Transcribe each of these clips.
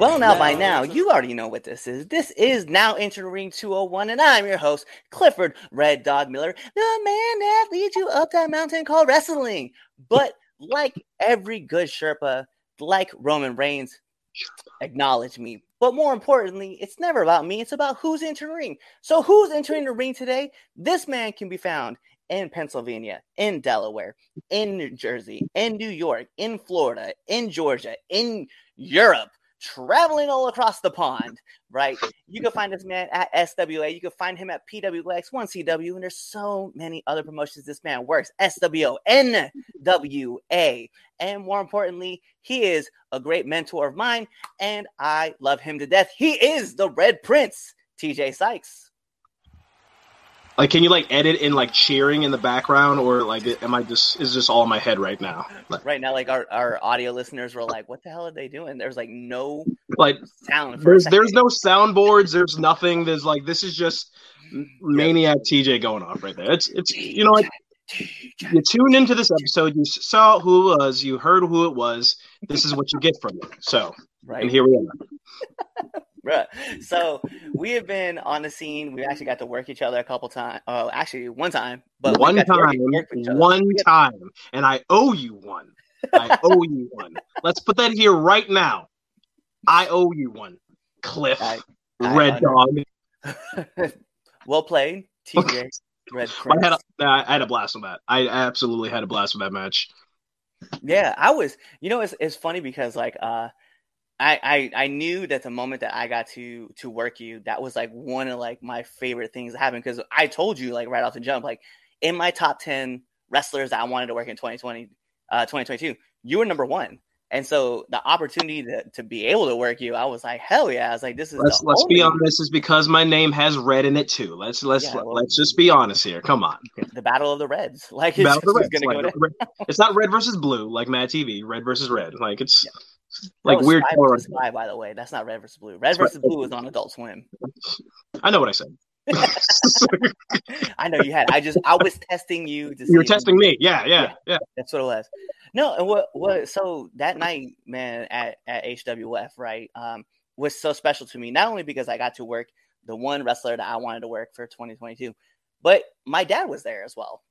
Well, now by now, you already know what this is. This is Now Enter Ring 201, and I'm your host, Clifford Red Dog Miller, the man that leads you up that mountain called wrestling. But like every good Sherpa, like Roman Reigns, acknowledge me. But more importantly, it's never about me, it's about who's entering the ring. So, who's entering the ring today? This man can be found in Pennsylvania, in Delaware, in New Jersey, in New York, in Florida, in Georgia, in Europe, traveling all across the pond, right? You can find this man at SWA. You can find him at PWX, 1CW, and there's so many other promotions this man works. SWO, NWA. And more importantly, he is a great mentor of mine, and I love him to death. He is the Red Prince, TJay Sykes. Like, can you like edit in like cheering in the background, or like, am I just is this all in my head right now? Like, right now, like our, our audio listeners were like, "What the hell are they doing?" There's like no like sound. There's there's no soundboards. There's nothing. There's like this is just maniac TJay going off right there. It's it's you know what. You tuned into this episode. You saw who it was. You heard who it was. This is what you get from it. So, right. and here we are. Bruh. So we have been on the scene. We actually got to work each other a couple times. Oh, actually, one time. But one time, one time, and I owe you one. I owe you one. Let's put that here right now. I owe you one, Cliff. I, I Red Dog. well played, TJay. Red I had, a, I had a blast with that. I absolutely had a blast with that match. Yeah, I was. You know, it's it's funny because like uh I, I I knew that the moment that I got to to work you, that was like one of like my favorite things that happened because I told you like right off the jump, like in my top ten wrestlers that I wanted to work in 2020, uh, 2022, you were number one. And so the opportunity to, to be able to work you, I was like, hell yeah! I was like, this is. Let's let's be honest. This is because my name has red in it too. Let's let's yeah, well, let's just be honest here. Come on. The battle of the Reds, like it's, battle of the Reds. Like, it's not red versus blue like Mad TV. Red versus red. Like it's. Yeah like weird Spy color. Spy, by the way, that's not red versus blue. Red versus blue is on Adult Swim. I know what I said. I know you had. I just I was testing you. you were testing me. Yeah, yeah, yeah, yeah, That's what it was. No, and what what? So that night, man, at at HWF, right, um, was so special to me. Not only because I got to work the one wrestler that I wanted to work for 2022, but my dad was there as well,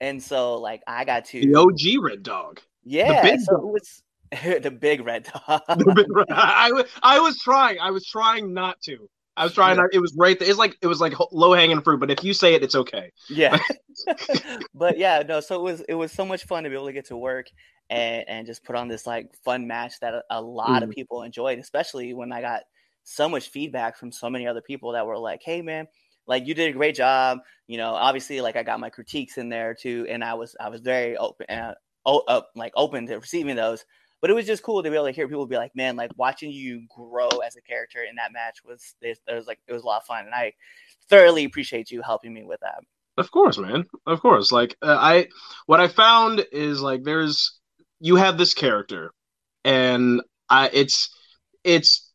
and so like I got to the OG Red Dog. Yeah, so dog. it was the big red dog. big red, I, I was trying. I was trying not to. I was trying. Yeah. It was right. There. It's like it was like low hanging fruit. But if you say it, it's okay. Yeah. but yeah, no. So it was it was so much fun to be able to get to work and and just put on this like fun match that a, a lot mm. of people enjoyed, especially when I got so much feedback from so many other people that were like, "Hey, man." Like you did a great job, you know. Obviously, like I got my critiques in there too, and I was I was very open, uh, uh, like open to receiving those. But it was just cool to be able to hear people be like, man, like watching you grow as a character in that match was it was like it was a lot of fun, and I thoroughly appreciate you helping me with that. Of course, man. Of course. Like uh, I, what I found is like there's you have this character, and I it's it's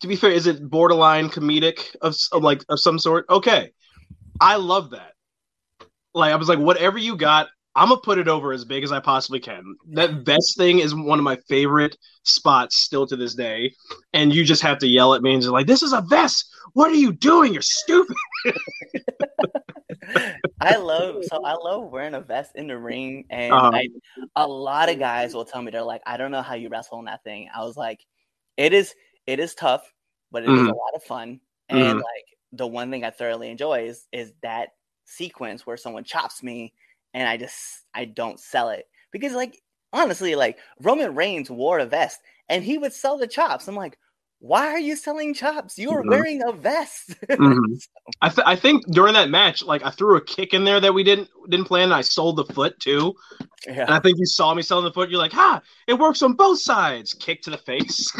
to be fair, is it borderline comedic of, of like of some sort? Okay, I love that. Like I was like, whatever you got, I'm gonna put it over as big as I possibly can. That vest thing is one of my favorite spots still to this day. And you just have to yell at me and just like, "This is a vest. What are you doing? You're stupid." I love so I love wearing a vest in the ring, and. I, a lot of guys will tell me they're like, "I don't know how you wrestle in that thing." I was like, "It is it is tough, but it mm-hmm. is a lot of fun." And mm-hmm. like the one thing I thoroughly enjoy is is that sequence where someone chops me and I just I don't sell it because like honestly, like Roman Reigns wore a vest and he would sell the chops. I'm like, why are you selling chops? You are mm-hmm. wearing a vest. mm-hmm. I, th- I think during that match, like I threw a kick in there that we didn't didn't plan. And I sold the foot too, yeah. and I think you saw me selling the foot. You're like, "Ha! It works on both sides." Kick to the face.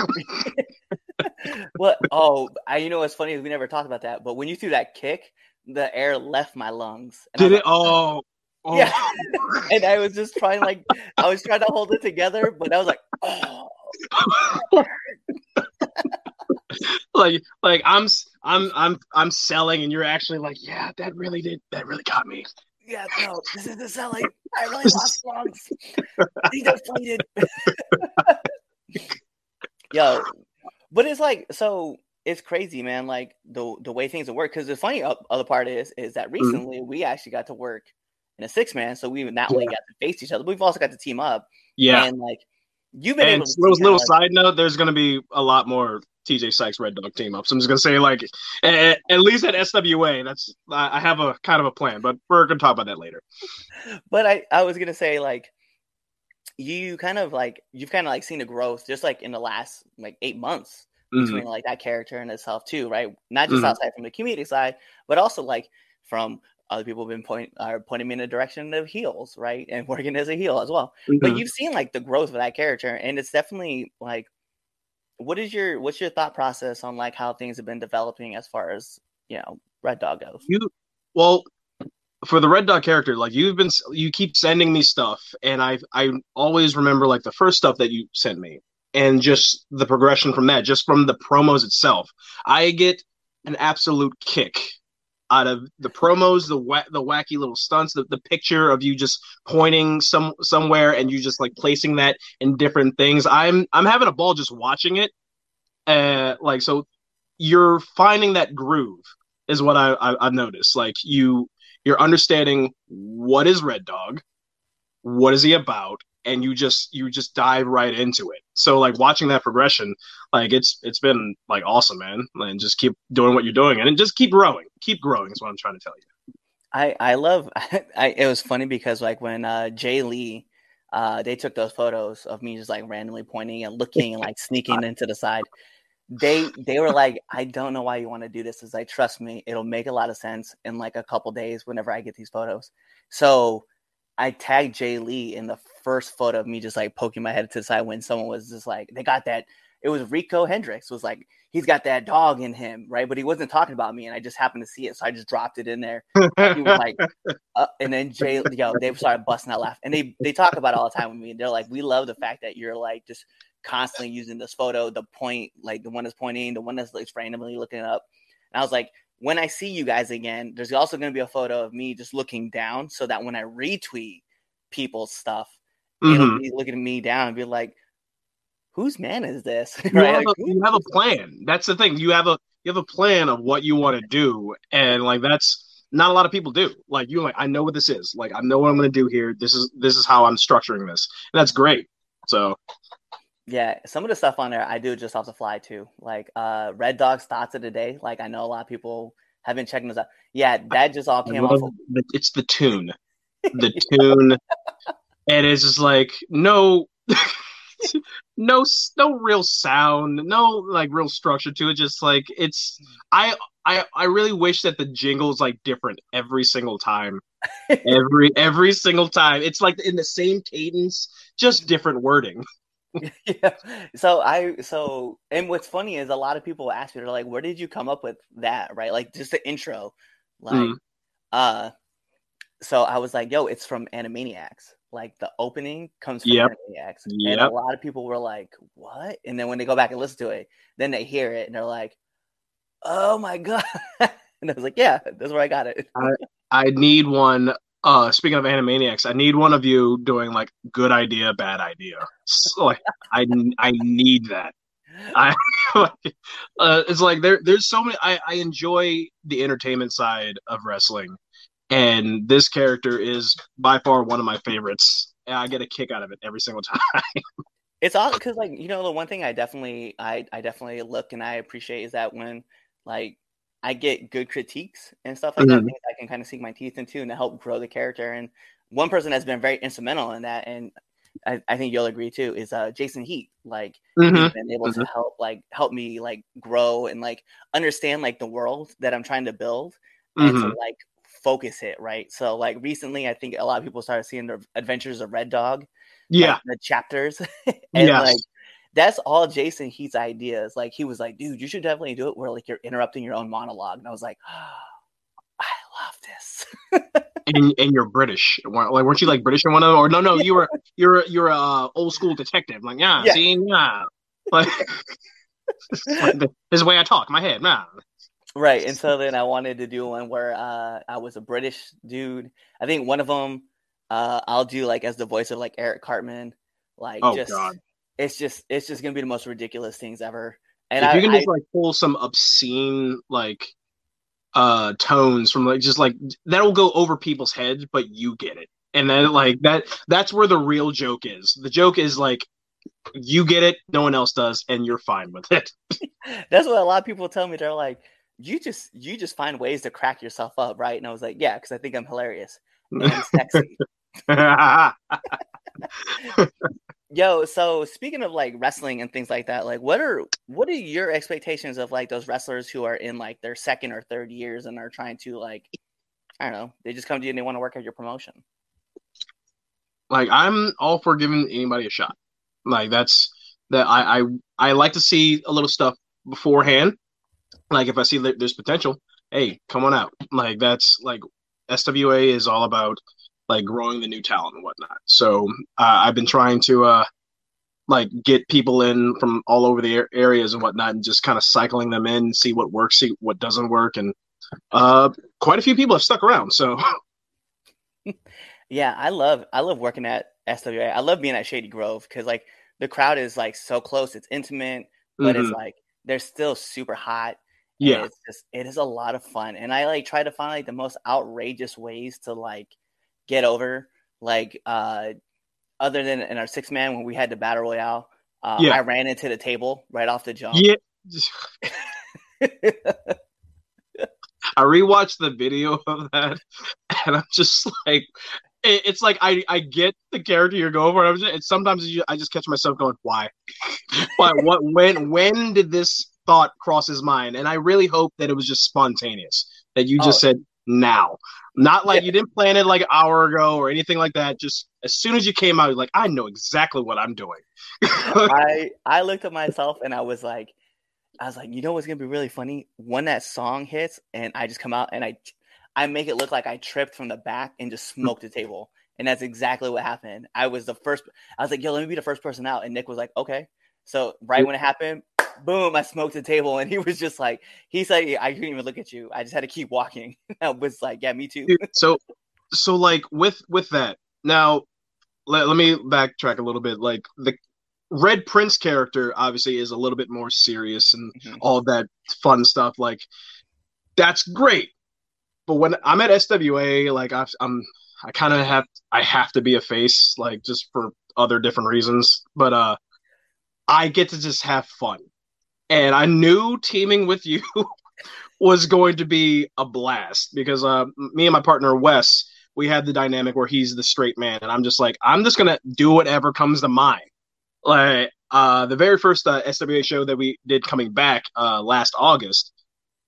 well, oh, I you know what's funny is we never talked about that, but when you threw that kick, the air left my lungs. Did it? Like, oh, Oh. Yeah. and I was just trying like I was trying to hold it together, but I was like, oh. like like I'm I'm I'm I'm selling and you're actually like, yeah, that really did that really got me. Yeah, no, this is the selling. I really lost lungs. He deflated. Yo, but it's like so it's crazy, man. Like the the way things work. Because the funny other part is is that Mm-hmm. recently mm-hmm. we actually got to work in a six man, so we not only got to face each other, but we've also got to team up. Yeah, and like you've been and able to little, little like, side note, there's gonna be a lot more TJay Sykes Red Dog team ups. I'm just gonna say like at, at least at SWA, that's I have a kind of a plan, but we're gonna talk about that later. But I I was gonna say like you kind of like you've kind of like seen the growth just like in the last like eight months Mm-hmm. between like that character and itself too, right? Not just mm-hmm. outside from the comedic side, but also like from other people have been point are pointing me in the direction of heels, right? And working as a heel as well. Mm-hmm. But you've seen like the growth of that character, and it's definitely like what is your what's your thought process on like how things have been developing as far as you know Red Dog goes? You well for the Red Dog character, like you've been you keep sending me stuff, and I I always remember like the first stuff that you sent me, and just the progression from that, just from the promos itself. I get an absolute kick out of the promos, the wa- the wacky little stunts, the, the picture of you just pointing some somewhere and you just like placing that in different things. I'm I'm having a ball just watching it. Uh, like so, you're finding that groove is what I, I I've noticed. Like you you're understanding what is Red Dog, what is he about, and you just you just dive right into it. So like watching that progression, like it's it's been like awesome, man. And just keep doing what you're doing, and just keep growing, keep growing is what I'm trying to tell you. I I love. I, it was funny because like when uh, Jay Lee, uh, they took those photos of me just like randomly pointing and looking and like sneaking into the side. They they were like, I don't know why you want to do this. Is like, trust me, it'll make a lot of sense in like a couple days whenever I get these photos. So I tagged Jay Lee in the first photo of me just like poking my head to the side when someone was just like, they got that. It was Rico Hendricks was like, he's got that dog in him, right? But he wasn't talking about me, and I just happened to see it, so I just dropped it in there. he was like, uh, and then Jay, yo, they started busting out laugh, and they they talk about it all the time with me. They're like, we love the fact that you're like just constantly using this photo, the point, like the one that's pointing, the one that's like randomly looking up. And I was like, when I see you guys again, there's also going to be a photo of me just looking down so that when I retweet people's stuff, mm-hmm. it'll be looking at me down and be like, whose man is this? You, right? have, a, you have a plan. That's the thing. You have a you have a plan of what you want to do. And like that's not a lot of people do. Like you like, I know what this is. Like I know what I'm gonna do here. This is this is how I'm structuring this. And that's great. So yeah, some of the stuff on there I do just off the fly too. Like uh Red Dog's thoughts of the day. Like I know a lot of people have been checking this out. Yeah, that just all came off. The, it's the tune, the tune, and it's just like no, no, no real sound, no like real structure to it. Just like it's, I, I, I really wish that the jingle is like different every single time, every every single time. It's like in the same cadence, just different wording. yeah. So I so and what's funny is a lot of people ask me, they're like, where did you come up with that? Right? Like just the intro. Like mm. uh so I was like, yo, it's from Animaniacs. Like the opening comes from yep. Yep. And a lot of people were like, What? And then when they go back and listen to it, then they hear it and they're like, Oh my god. and I was like, Yeah, that's where I got it. I, I need one uh speaking of animaniacs i need one of you doing like good idea bad idea so, like i i need that i uh, it's like there there's so many I, I enjoy the entertainment side of wrestling and this character is by far one of my favorites and i get a kick out of it every single time it's all because like you know the one thing i definitely i i definitely look and i appreciate is that when like I get good critiques and stuff like mm-hmm. that. I can kind of sink my teeth into and to help grow the character. And one person that's been very instrumental in that, and I, I think you'll agree too, is uh, Jason Heat. Like mm-hmm. he's been able mm-hmm. to help, like help me like grow and like understand like the world that I'm trying to build and to like focus it right. So like recently, I think a lot of people started seeing the Adventures of Red Dog. Yeah, like, the chapters. and yes. like that's all Jason Heat's ideas. Like he was like, dude, you should definitely do it where like you're interrupting your own monologue. And I was like, oh, I love this. and, and you're British. Like, weren't you like British in one of them? Or no, no, you were you're you're a uh, old school detective. Like, yeah, yeah. see, yeah, like this is the way I talk. My head, man. Right, and so then I wanted to do one where uh, I was a British dude. I think one of them uh, I'll do like as the voice of like Eric Cartman. Like, oh just God. it's just it's just gonna be the most ridiculous things ever. And if I, you can just I, like pull some obscene like uh tones from like just like that will go over people's heads, but you get it. And then like that that's where the real joke is. The joke is like you get it, no one else does, and you're fine with it. that's what a lot of people tell me. They're like, you just you just find ways to crack yourself up, right? And I was like, yeah, because I think I'm hilarious and sexy. Yo, so speaking of like wrestling and things like that, like what are what are your expectations of like those wrestlers who are in like their second or third years and are trying to like I don't know, they just come to you and they want to work at your promotion. Like I'm all for giving anybody a shot. Like that's that I I, I like to see a little stuff beforehand. Like if I see that there's potential, hey, come on out. Like that's like SWA is all about like growing the new talent and whatnot. So uh, I've been trying to uh, like get people in from all over the areas and whatnot, and just kind of cycling them in, see what works, see what doesn't work, and uh, quite a few people have stuck around. So yeah, I love I love working at SWA. I love being at Shady Grove because like the crowd is like so close, it's intimate, but mm-hmm. it's like they're still super hot. Yeah, it's just it is a lot of fun, and I like try to find like the most outrageous ways to like get over. Like uh, other than in our six man when we had the battle royale, uh, yeah. I ran into the table right off the jump. Yeah. I rewatched the video of that, and I'm just like, it, it's like I I get the character you're going for. And I'm just, sometimes I just catch myself going, why, why, what, when, when did this thought cross his mind? And I really hope that it was just spontaneous. That you just oh. said now. Not like yeah. you didn't plan it like an hour ago or anything like that. Just as soon as you came out, like, I know exactly what I'm doing. I I looked at myself and I was like, I was like, you know what's gonna be really funny when that song hits and I just come out and I I make it look like I tripped from the back and just hmm. smoked the table. And that's exactly what happened. I was the first I was like, yo, let me be the first person out. And Nick was like, okay. So right when it happened, boom, I smoked the table. And he was just like, he said, I couldn't even look at you. I just had to keep walking. I was like, yeah, me too. so, so like with, with that now, let, let me backtrack a little bit. Like the Red Prince character obviously is a little bit more serious and mm-hmm. all that fun stuff. Like that's great. But when I'm at SWA, like i I'm, I kind of have, I have to be a face, like just for other different reasons. But uh, I get to just have fun and I knew teaming with you was going to be a blast because uh, me and my partner Wes, we had the dynamic where he's the straight man, and I'm just like, I'm just gonna do whatever comes to mind. Like uh, the very first uh, SWA show that we did coming back uh, last August,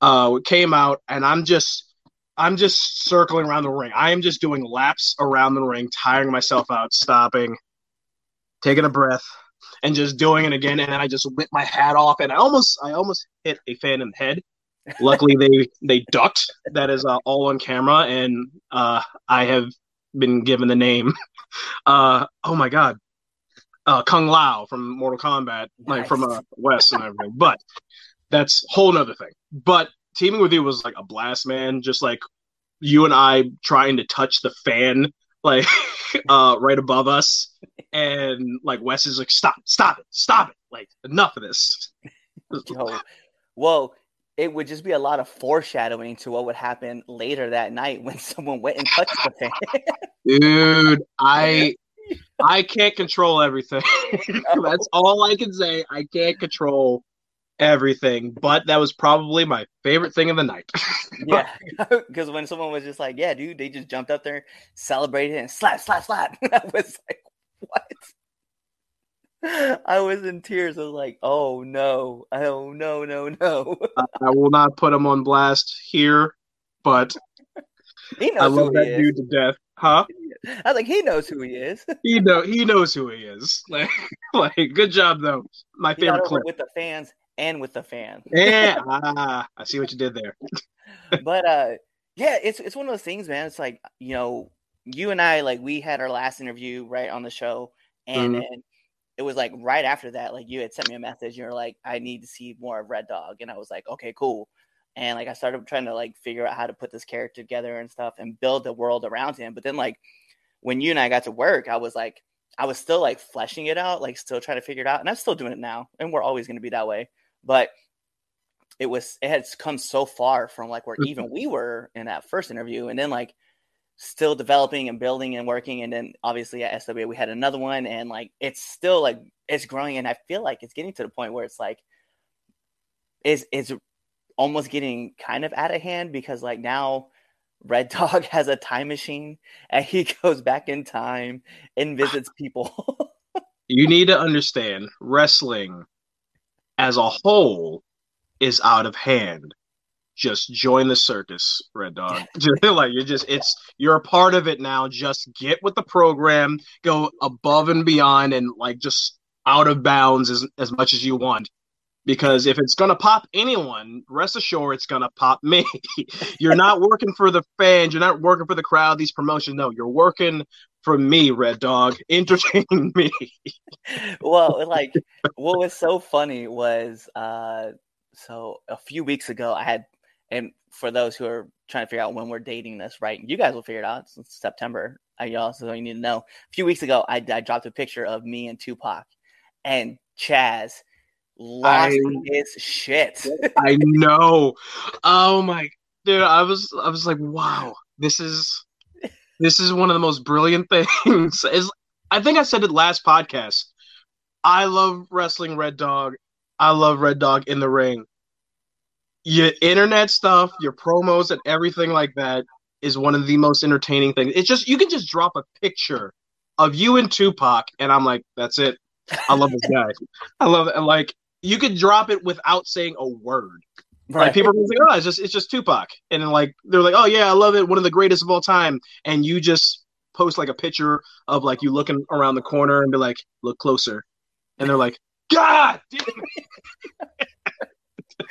uh, came out, and I'm just. I'm just circling around the ring. I am just doing laps around the ring, tiring myself out, stopping, taking a breath, and just doing it again. And then I just whipped my hat off, and I almost I almost hit a fan in the head. Luckily, they they ducked. That is uh, all on camera, and uh, I have been given the name. Uh, oh my god, uh, Kung Lao from Mortal Kombat, like nice. from uh, Wes and everything. But that's whole nother thing. But teaming with you was like a blast, man. Just like you and I trying to touch the fan like uh right above us. And like Wes is like stop stop it stop it. Like enough of this. Yo, well it would just be a lot of foreshadowing to what would happen later that night when someone went and touched the fan dude i i can't control everything. That's all i can say. I can't control everything, but that was probably my favorite thing of the night. yeah, because when someone was just like, "Yeah, dude," they just jumped up there, celebrated, and slap, slap, slap. I was like, "What?" I was in tears. I was like, "Oh no! Oh no! No! No!" I will not put him on blast here, but I love that dude to death. Huh? I was like, he knows who he is. he know he knows who he is. Like, like good job though. My favorite clip with the fans and with the fan. yeah, ah, I see what you did there. but uh, Yeah, it's it's one of those things, man. It's like you know, you and I like we had our last interview right on the show, and Mhm. then it was like right after that, like you had sent me a message. You were like, "I need to see more of Red Dog," and I was like, "Okay, cool." And like I started trying to like figure out how to put this character together and stuff, and build the world around him. But then like when you and I got to work, I was like, I was still like fleshing it out, like still trying to figure it out, and I'm still doing it now, and we're always going to be that way. But it was it had come so far from like where mm-hmm. even we were in that first interview, and then like still developing and building and working, and then obviously at SWA we had another one, and like it's still like it's growing, and I feel like it's getting to the point where it's like is is almost getting kind of out of hand because like now Red Dog has a time machine and he goes back in time and visits people. You need to understand wrestling as a whole is out of hand. Just join the circus, Red Dog. Like you're just it's you're a part of it now. Just get with the program, go above and beyond and like just out of bounds as as much as you want. Because if it's gonna pop anyone, rest assured it's gonna pop me. you're not working for the fans, you're not working for the crowd, these promotions. No, you're working for me, Red Dog. Entertain me. well, like what was so funny was uh so a few weeks ago I had and for those who are trying to figure out when we're dating this, right? You guys will figure it out. It's, it's September. I y'all so you need to know. A few weeks ago I, I dropped a picture of me and Tupac and Chaz lost I- his shit. I know. Oh my dude, I was I was like, wow, this is this is one of the most brilliant things. Is I think I said it last podcast. I love wrestling Red Dog. I love Red Dog in the ring. Your internet stuff, your promos and everything like that is one of the most entertaining things. It's just you can just drop a picture of you and Tupac and I'm like, that's it. I love this guy. I love it. And like you could drop it without saying a word. Like people are say, oh, it's just it's just Tupac, and then like they're like, oh yeah, I love it, one of the greatest of all time, and you just post like a picture of like you looking around the corner and be like, look closer, and they're like, God, damn it."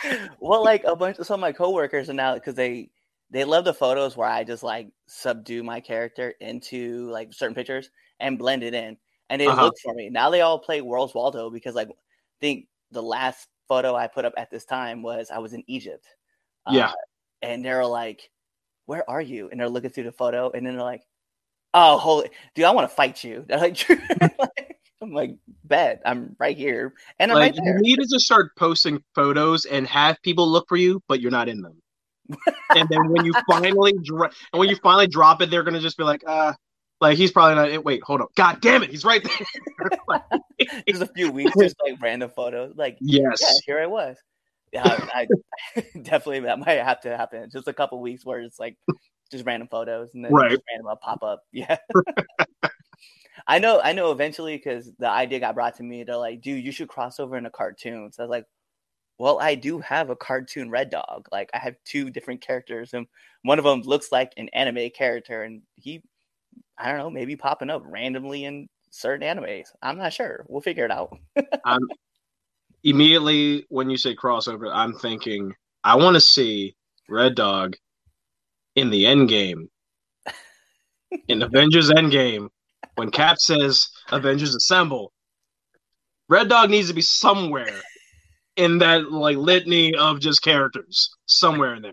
well, like a bunch of some of my coworkers are now because they they love the photos where I just like subdue my character into like certain pictures and blend it in, and they Uh-huh. look for me. Now they all play Where's Waldo because like I think the last photo I put up at this time was I was in Egypt. Yeah. Uh, and they're like, "Where are you?" And they're looking through the photo, and then they're like, "Oh, holy dude, I want to fight you." They're like, "I'm like, bet I'm right here, and I'm like right you need to just start posting photos and have people look for you, but you're not in them. and then when you finally dro- and when you finally drop it, they're gonna just be like, uh, like he's probably not. in- Wait, hold up, God damn it, he's right there. Like, Just a few weeks, just like random photos, like yes, yeah, here I was. Yeah, I, I definitely that might have to happen. Just a couple weeks where it's like just random photos and then Right. random pop up. Yeah. I know, I know eventually because the idea got brought to me. They're like, dude, you should cross over into cartoons. I was like, well, I do have a cartoon red dog. Like I have two different characters, and one of them looks like an anime character, and he I don't know, maybe popping up randomly in certain animes. I'm not sure. We'll figure it out. I'm immediately when you say crossover, I'm thinking I want to see Red Dog in the end game. In Avengers Endgame, when Cap says Avengers Assemble, Red Dog needs to be somewhere in that like litany of just characters, somewhere in there.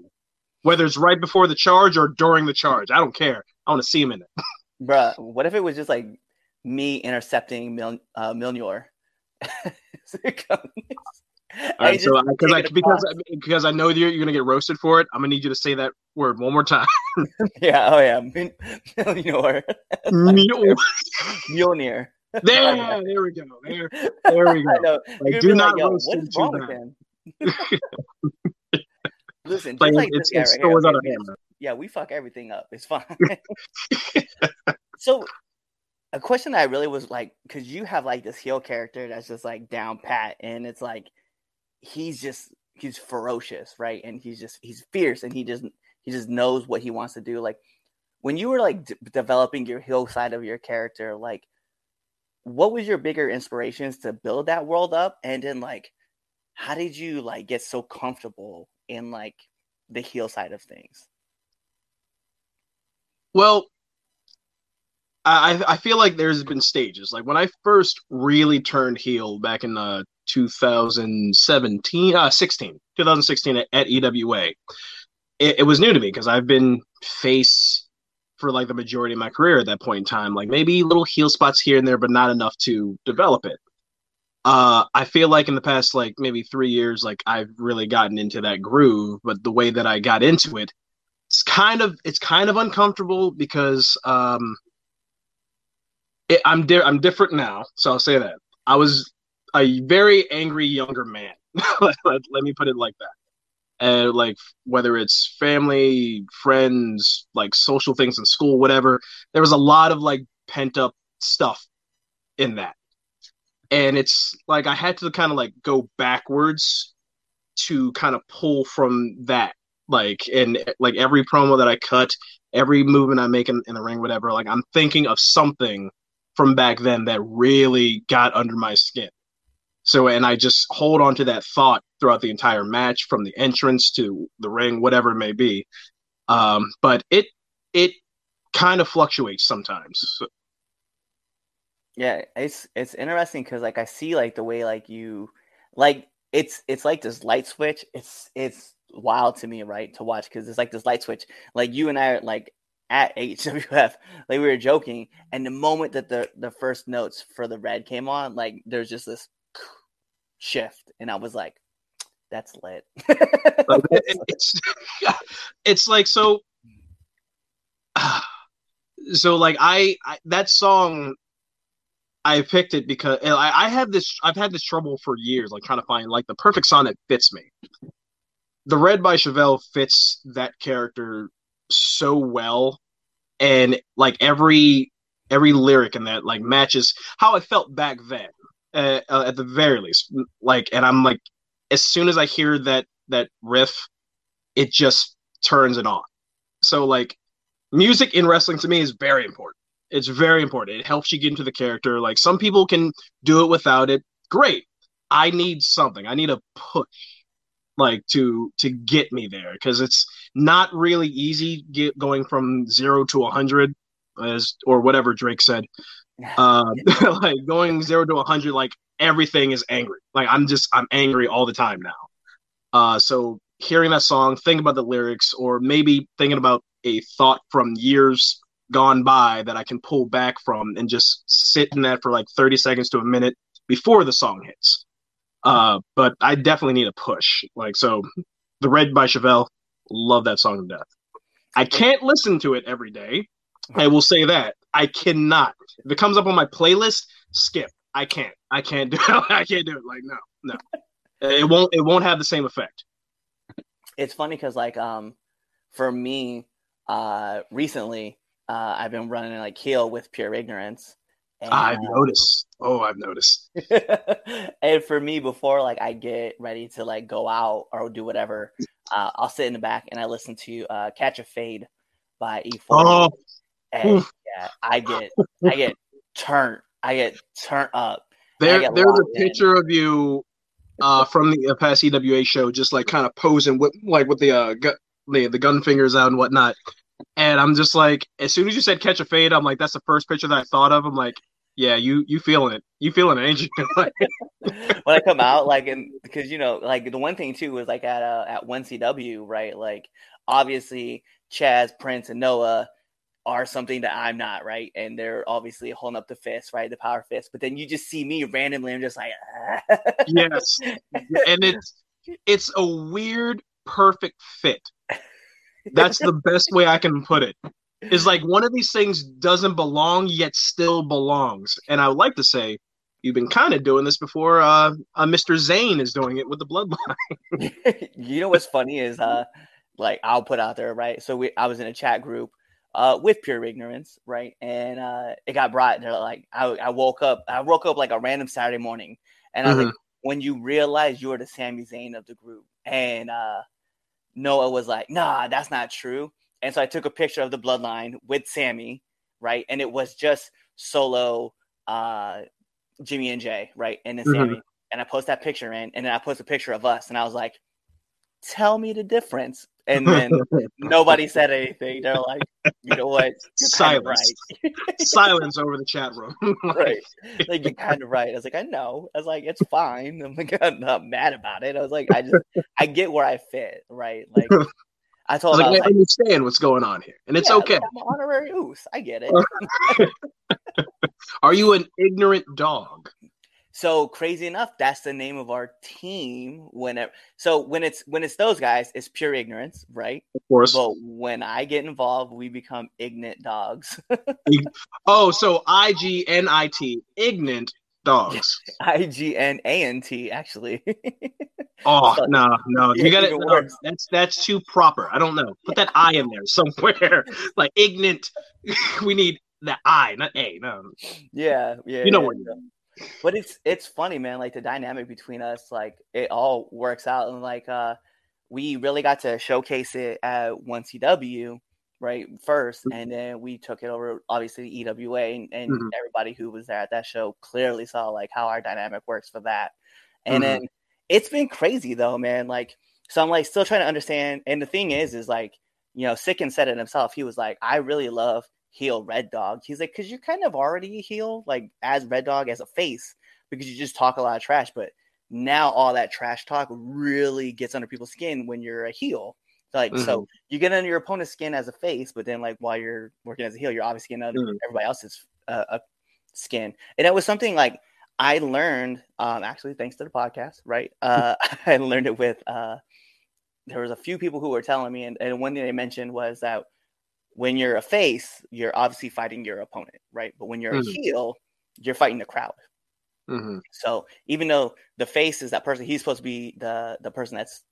Whether it's right before the charge or during the charge, I don't care. I want to see him in it. Bruh, what if it was just like me intercepting Mil- uh, Milnor? All right, so because I because I, because I know you're, you're gonna get roasted for it, I'm gonna need you to say that word one more time. yeah, oh yeah, Milnor, Mule. Mjolnir. There, there we go. There, there we go. know. Like, do not like, Yo, roast him too. Listen, just Like, like it's, it's right stores out of hand. Yeah, we fuck everything up. It's fine. so, a question that I really was like, because you have like this heel character that's just like down pat, and it's like he's just he's ferocious, right? And he's just he's fierce, and he just he just knows what he wants to do. Like when you were like d- developing your heel side of your character, like what was your bigger inspirations to build that world up, and then like how did you like get so comfortable in like the heel side of things? Well, I I feel like there's been stages. Like when I first really turned heel back in uh, 2017, uh, 16, 2016 at, at EWA, it, it was new to me because I've been face for like the majority of my career at that point in time. Like maybe little heel spots here and there, but not enough to develop it. Uh, I feel like in the past like maybe three years, like I've really gotten into that groove. But the way that I got into it, it's kind of it's kind of uncomfortable because um, it, I'm di- I'm different now. So I'll say that I was a very angry younger man. let, let, let me put it like that and like whether it's family, friends, like social things in school, whatever. There was a lot of like pent up stuff in that. And it's like I had to kind of like go backwards to kind of pull from that. Like and like every promo that I cut, every movement I make in, in the ring, whatever, like I'm thinking of something from back then that really got under my skin. So, and I just hold on to that thought throughout the entire match, from the entrance to the ring, whatever it may be. Um, but it it kind of fluctuates sometimes. Yeah, it's it's interesting because like I see like the way like you like it's it's like this light switch. It's it's wild to me, right, to watch because it's like this light switch. Like you and I are like at HWF, like we were joking, and the moment that the the first notes for the red came on, like there's just this shift, and I was like, "That's lit." Oh, it's it's like so. So like I, I that song I picked it because I, I have this I've had this trouble for years, like trying to find like the perfect song that fits me. The Red by Chevelle fits that character so well, and like every every lyric in that like matches how I felt back then uh, uh, at the very least. Like, and I'm like, as soon as I hear that that riff, it just turns it on. So like, music in wrestling to me is very important. It's very important. It helps you get into the character. Like some people can do it without it. Great. I need something. I need a push like to to get me there because it's not really easy get going from 0 to a 100 as or whatever Drake said. Uh, like going zero to a 100 like everything is angry. Like i'm just i'm angry all the time now. Uh, so hearing that song thinking about the lyrics or maybe thinking about a thought from years gone by that i can pull back from and just sit in that for like 30 seconds to a minute before the song hits uh, but i definitely need a push like so the red by chevelle love that song to death i can't listen to it every day i will say that I cannot. If it comes up on my playlist, skip. I can't. I can't do it. I can't do it. Like no, no. It won't. It won't have the same effect. It's funny because like um, for me, uh, recently, uh, I've been running like heel with pure ignorance. And, I've uh, noticed. Oh, I've noticed. and for me, before like I get ready to like go out or do whatever, uh, I'll sit in the back and I listen to uh, "Catch a Fade" by E40. Oh, and yeah, I get I get turned I get turned up. There, there's a picture in. of you uh, from the uh, past EWA show, just like kind of posing with like with the uh gu- the, the gun fingers out and whatnot. And I'm just like, as soon as you said catch a fade, I'm like, that's the first picture that I thought of. I'm like, yeah, you you feeling it? You feeling it, ain't you? when I come out, like, and because you know, like the one thing too was like at uh, at one CW, right? Like, obviously Chaz, Prince, and Noah are something that I'm not, right? And they're obviously holding up the fist, right? The power fist. But then you just see me randomly, I'm just like, yes. And it's it's a weird, perfect fit. That's the best way I can put it. Is like one of these things doesn't belong yet still belongs. And I would like to say you've been kind of doing this before uh, uh Mr. Zayn is doing it with the bloodline. you know what's funny is uh like I'll put out there, right? So we I was in a chat group uh, with pure ignorance, right? And uh, it got brought. They're like, I, I, woke up, I woke up like a random Saturday morning, and I was mm-hmm. like, when you realize you're the Sami Zayn of the group, and uh, Noah was like, Nah, that's not true. And so I took a picture of the bloodline with Sami, right? And it was just solo uh, Jimmy and Jay, right? And then mm-hmm. Sami. And I post that picture in, and then I post a picture of us, and I was like, tell me the difference And then nobody said anything. They're like, you know what? You're kind of Silence. right. Silence over the chat room. right. Like you're kind of right. I was like, I know. I was like, it's fine. I'm like, I'm not mad about it. I was like, I just, I get where I fit. Right. Like, I told I like, I like, understand what's going on here, and it's yeah, okay. I'm an honorary Uce. I get it. Are you an ignorant dog? So crazy enough, that's the name of our team. Whenever, so when it's when it's those guys, it's pure ignorance, right? Of course. But when I get involved, we become ignorant dogs. Oh, so I G N I T, ignorant dogs. I G N A N T, actually. Oh So- no, no, you got it. No, that's that's too proper. I don't know. Put that I in there somewhere. like ignorant. we need the I, not A. No, yeah, yeah. you know yeah. what you mean. But it's it's funny man like the dynamic between us like it all works out and like uh we really got to showcase it at 1cw right first and then we took it over obviously to ewa and, and Mhm. everybody who was there at that show clearly saw like how our dynamic works for that and Mhm. then it's been crazy though man like so i'm like still trying to understand and the thing is is like you know Sicken said it himself he was like i really love heel red dog. He's like because you're kind of already a heel like as red dog as a face because you just talk a lot of trash but now all that trash talk really gets under people's skin when you're a heel. Like so you get under your opponent's skin as a face but then like while you're working as a heel you're obviously getting under Mhm. everybody else's uh, uh, skin. And it was something like i learned um actually thanks to the podcast right? Uh i learned it with uh there was a few people who were telling me and, and one thing they mentioned was that when you're a face you're obviously fighting your opponent right but when you're Mhm. a heel you're fighting the crowd Mhm. so even though the face is that person, he's supposed to be the the person that's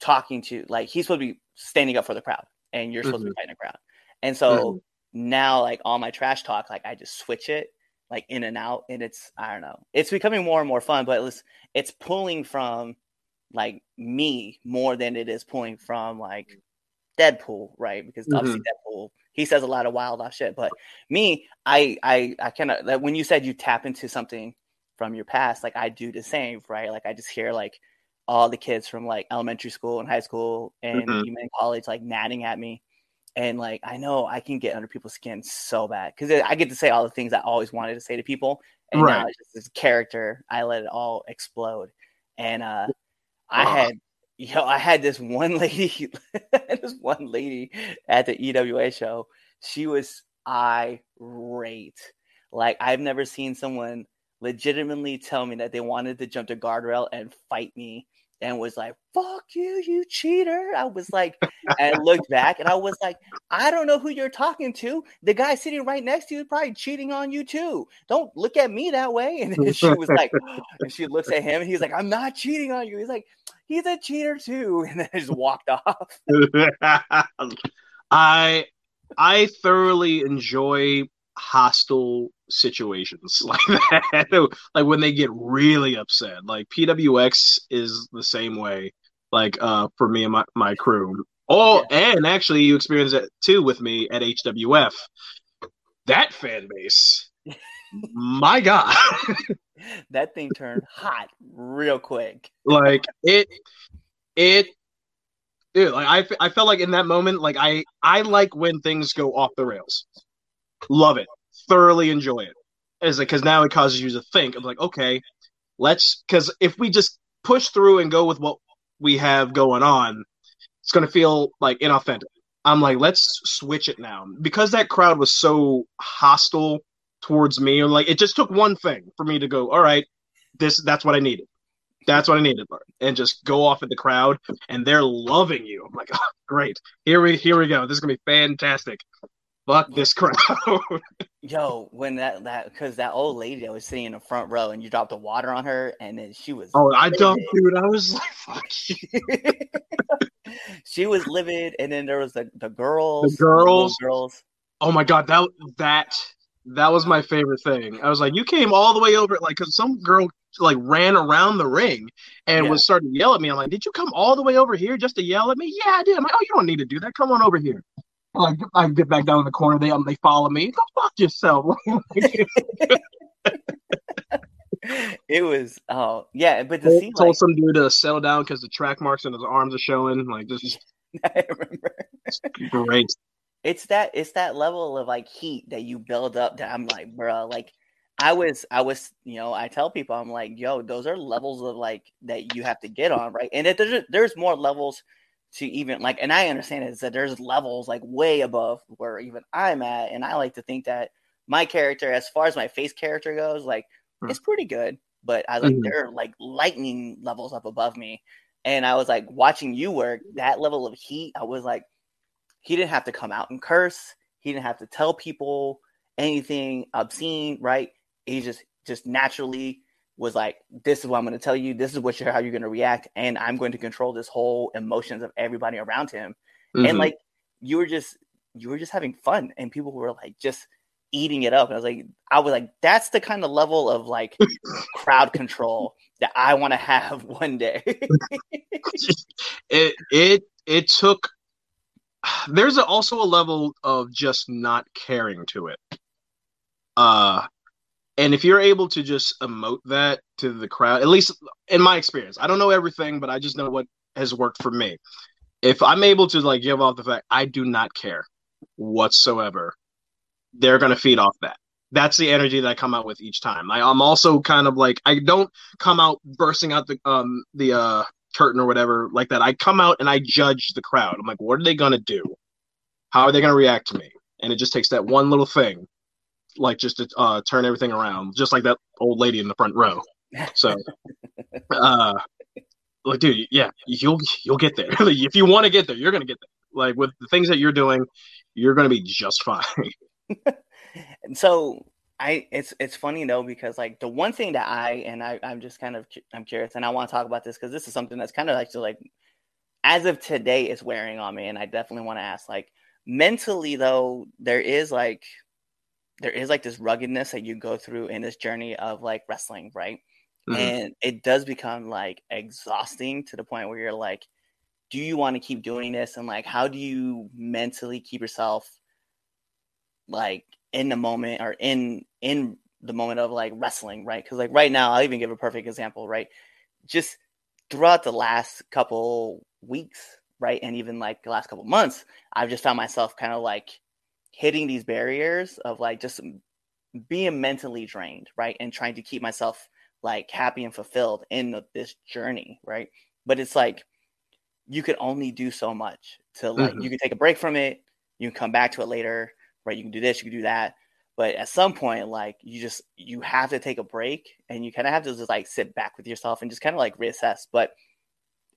talking to, like he's supposed to be standing up for the crowd, and you're supposed to be fighting the crowd. And so now, like all my trash talk, like I just switch it like in and out, and it's I don't know, it's becoming more and more fun, but it's it's pulling from like me more than it is pulling from like Deadpool, right? Because obviously Deadpool he says a lot of wild off shit, but me, I I I kind of like when you said you tap into something from your past, like I do the same, right? Like I just hear like all the kids from like elementary school and high school and Mhm. even college like natting at me. And like I know I can get under people's skin so bad because I get to say all the things I always wanted to say to people, and now it's just this character. I let it all explode, and uh, I had know I had this one lady, this one lady at the EWA show. She was irate. Like I've never seen someone legitimately tell me that they wanted to jump the guardrail and fight me and was like, fuck you, you cheater. I was like, and looked back and I was like, I don't know who you're talking to. The guy sitting right next to you is probably cheating on you too. Don't look at me that way. And then she was like, and she looks at him and he's like, I'm not cheating on you. He's like, he's a cheater too. And then just walked off. I I thoroughly enjoy hostile situations like that. like when they get really upset. Like PWX is the same way. Like uh for me and my, my crew. Oh, and actually you experienced it too with me at HWF. That fan base. my God. that thing turned hot real quick. like it it dude like I, I felt like in that moment like i i like when things go off the rails love it thoroughly enjoy it is it because now it causes you to think of like okay let's because if we just push through and go with what we have going on it's going to feel like inauthentic i'm like let's switch it now because that crowd was so hostile towards me or like it just took one thing for me to go all right this that's what i needed that's what I needed, and just go off at the crowd, and they're loving you. I'm like, oh, great. Here we here we go. This is gonna be fantastic. Fuck this crowd. Yo, when that that because that old lady that was sitting in the front row and you dropped the water on her and then she was oh, I dumped, dude. I was like, fuck she was livid and then there was the, the girls The girls. little girls Oh my god, that that that was my favorite thing. I was like, you came all the way over, like, cause some girl like ran around the ring and Yeah. was starting to yell at me. I'm like, did you come all the way over here just to yell at me? Yeah, I did. I'm like, oh, you don't need to do that. Come on over here. Like, I get back down in the corner. They um, they follow me. Go fuck yourself. it was oh yeah but told, see told like some dude to settle down because the track marks in his arms are showing. Like, just I remember. It's great. It's that it's that level of like heat that you build up that I'm like, bro, like I was I was, you know, I tell people I'm like, yo, those are levels of like that you have to get on, right? And if there's there's more levels to even like and I understand is that there's levels like way above where even I'm at. And I like to think that my character, as far as my face character goes, like mm-hmm. it's pretty good. But I like mm-hmm. they're like lightning levels up above me. And I was like watching you work that level of heat. I was like, he didn't have to come out and curse. He didn't have to tell people anything obscene, right? He just just naturally was like, "This is what I'm going to tell you. This is what you're how you're going to react, and I'm going to control this whole emotions of everybody around him." Mm-hmm. And like, you were just you were just having fun, and people were like just eating it up. And I was like, I was like, that's the kind of level of like crowd control that I want to have one day. it it it took. There's also a level of just not caring to it. Uh, and if you're able to just emote that to the crowd, at least in my experience, I don't know everything, but I just know what has worked for me. If I'm able to like give off the fact I do not care whatsoever they're going to feed off that. That's the energy that I come out with each time. I, am also kind of like I don't come out bursting out the um the uh curtain or whatever like that. I come out and I judge the crowd. I'm like, what are they gonna do? How are they gonna react to me? And it just takes that one little thing, like just to uh, turn everything around, just like that old lady in the front row. So, uh, like, dude, yeah, you'll you'll get there. if you want to get there, you're gonna get there. Like with the things that you're doing, you're gonna be just fine. and so I it's it's funny though because like the one thing that I and I I'm just kind of I'm curious and I want to talk about this because this is something that's kind of like like as of today is wearing on me and I definitely want to ask like mentally though there is like there is like this ruggedness that you go through in this journey of like wrestling right mm-hmm. and it does become like exhausting to the point where you're like do you want to keep doing this and like how do you mentally keep yourself like in the moment or in in the moment of like wrestling, right? Because like right now, I'll even give a perfect example, right? Just throughout the last couple weeks, right, and even like the last couple months, I've just found myself kind of like hitting these barriers of like just being mentally drained, right, and trying to keep myself like happy and fulfilled in this journey, right? But it's like you could only do so much to like mm-hmm. you can take a break from it, you can come back to it later, right? You can do this, you can do that. But at some point, like you just you have to take a break and you kind of have to just like sit back with yourself and just kind of like reassess. But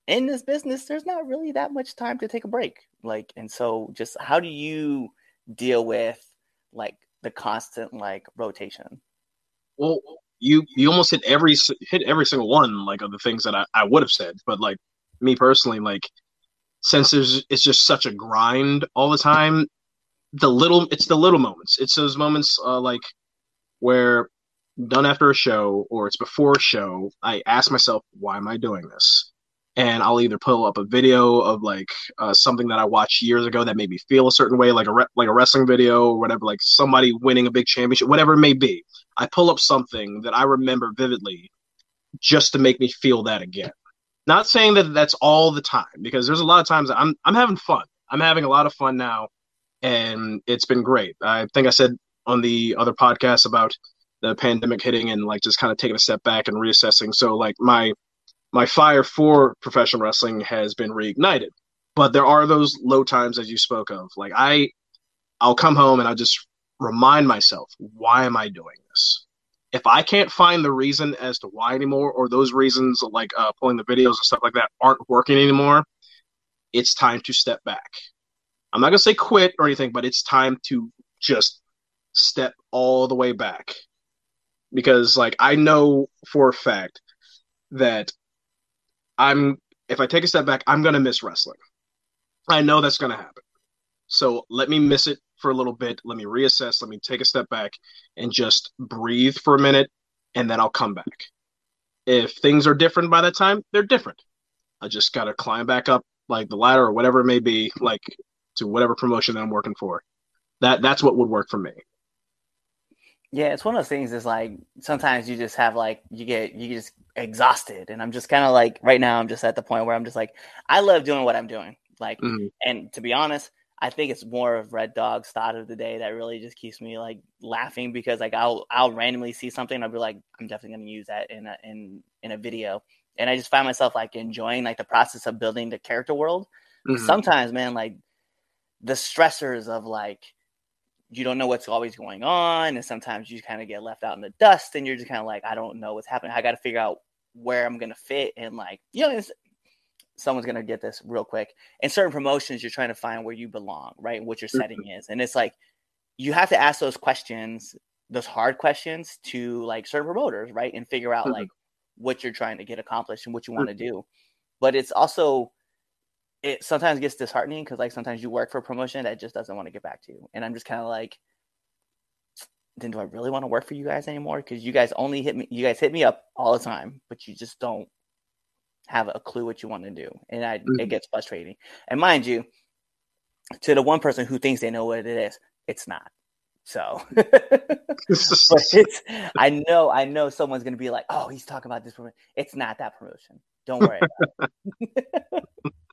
in this business, there's not really that much time to take a break. Like, and so just how do you deal with like the constant like rotation? Well, you you almost hit every hit every single one like of the things that I, I would have said, but like me personally, like since there's it's just such a grind all the time, the little it's the little moments. It's those moments uh, like where done after a show or it's before a show, I ask myself, why am I doing this? And I'll either pull up a video of like uh, something that I watched years ago that made me feel a certain way, like a re- like a wrestling video or whatever, like somebody winning a big championship, whatever it may be. I pull up something that I remember vividly, just to make me feel that again. Not saying that that's all the time, because there's a lot of times I'm I'm having fun. I'm having a lot of fun now and it's been great. I think I said on the other podcast about the pandemic hitting and like just kind of taking a step back and reassessing. So like my my fire for professional wrestling has been reignited. But there are those low times as you spoke of. Like I I'll come home and I'll just remind myself, why am I doing this? If I can't find the reason as to why anymore, or those reasons like uh, pulling the videos and stuff like that aren't working anymore, it's time to step back I'm not gonna say quit or anything, but it's time to just step all the way back because like I know for a fact that I'm if I take a step back, I'm gonna miss wrestling. I know that's gonna happen. So let me miss it for a little bit. Let me reassess. Let me take a step back and just breathe for a minute, and then I'll come back. If things are different by that time, they're different. I just gotta climb back up like the ladder or whatever it may be, like to whatever promotion that I'm working for. That that's what would work for me. Yeah, it's one of those things. Is like sometimes you just have like you get you just exhausted, and I'm just kind of like right now I'm just at the point where I'm just like I love doing what I'm doing. Like, mm-hmm. and to be honest, I think it's more of Red Dog's thought of the day that really just keeps me like laughing because like I'll I'll randomly see something I'll be like I'm definitely going to use that in a in in a video and I just find myself like enjoying like the process of building the character world. Mm-hmm. Sometimes, man, like the stressors of like you don't know what's always going on, and sometimes you kind of get left out in the dust, and you're just kind of like, I don't know what's happening. I got to figure out where I'm gonna fit, and like you know, someone's gonna get this real quick. In certain promotions, you're trying to find where you belong, right? What your setting is, and it's like you have to ask those questions, those hard questions to like certain promoters, right, and figure out mm-hmm. like what you're trying to get accomplished and what you want to mm-hmm. do. But it's also it sometimes gets disheartening because like sometimes you work for a promotion that just doesn't want to get back to you. And I'm just kind of like, then do I really want to work for you guys anymore? Because you guys only hit me, you guys hit me up all the time, but you just don't have a clue what you want to do, and I mm-hmm. it gets frustrating. And mind you, to the one person who thinks they know what it is, it's not. So, I know, I know someone's going to be like, oh, he's talking about this promotion. It's not that promotion. Don't worry.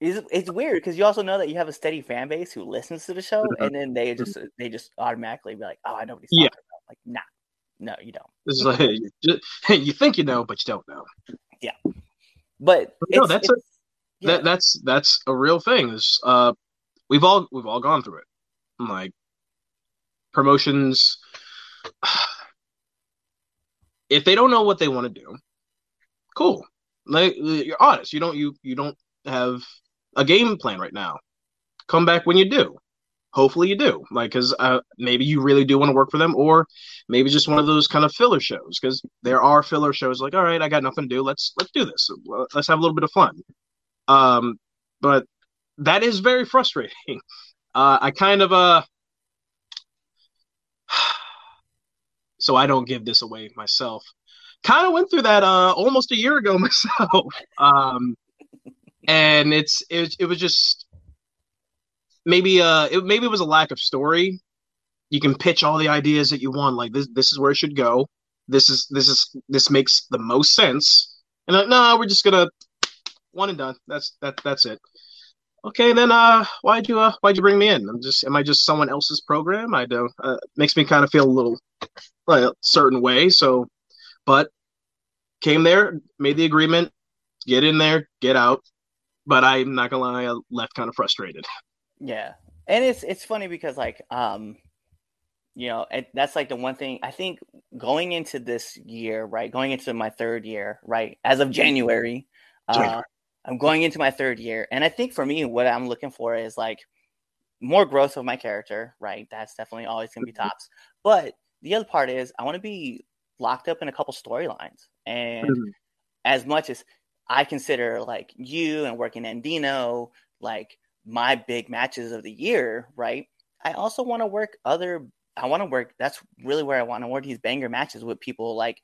it's, it's weird because you also know that you have a steady fan base who listens to the show, and then they just they just automatically be like, oh, I know what he's talking yeah. about. Like, nah, no, you don't. It's like you, you think you know, but you don't know. Yeah, but no, that's a yeah. that, that's that's a real thing. Is uh, we've all we've all gone through it. Like promotions if they don't know what they want to do cool like you're honest. You don't you you don't have a game plan right now. Come back when you do. Hopefully you do. Like because uh, maybe you really do want to work for them or maybe just one of those kind of filler shows because there are filler shows like all right i got nothing to do. Let's let's do this. Let's have a little bit of fun. Um but that is very frustrating. Uh i kind of uh so I don't give this away myself. Kind of went through that uh, almost a year ago myself, um, and it's it, it was just maybe uh it, maybe it was a lack of story. You can pitch all the ideas that you want, like this this is where it should go. This is this is this makes the most sense. And like, no, we're just gonna one and done. That's that that's it okay, then uh, why'd you uh, why'd you bring me in? I'm just am I just someone else's program? I don't. Uh, makes me kind of feel a little like a certain way. So, but came there, made the agreement, get in there, get out. But I'm not gonna lie, I left kind of frustrated. Yeah, and it's it's funny because like um, you know, and that's like the one thing I think going into this year, right? Going into my third year, right? As of January. January. Uh, I'm going into my third year, and I think for me, what I'm looking for is like more growth of my character. Right, that's definitely always going to be mm-hmm. tops. But the other part is I want to be locked up in a couple storylines, and mm-hmm. as much as I consider like you and working Andino like my big matches of the year, right? I also want to work other. I want to work. That's really where I want to work these banger matches with people like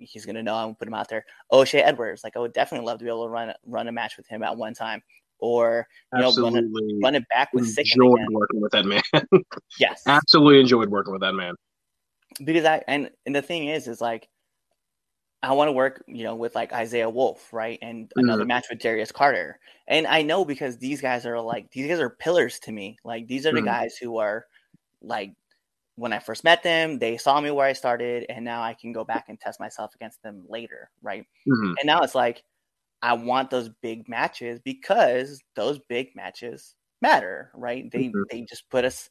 he's gonna know I'm gonna put him out there. O'Shea Edwards, like I would definitely love to be able to run run a match with him at one time, or you absolutely. know run it, run it back with Sick. Enjoyed working with that man. yes, absolutely enjoyed working with that man. Because I and and the thing is, is like I want to work, you know, with like Isaiah Wolf, right, and mm-hmm. another match with Darius Carter, and I know because these guys are like these guys are pillars to me. Like these are the mm-hmm. guys who are like when I first met them, they saw me where I started, and now I can go back and test myself against them later, right? Mm-hmm. And now it's like I want those big matches because those big matches matter, right? They mm-hmm. they just put us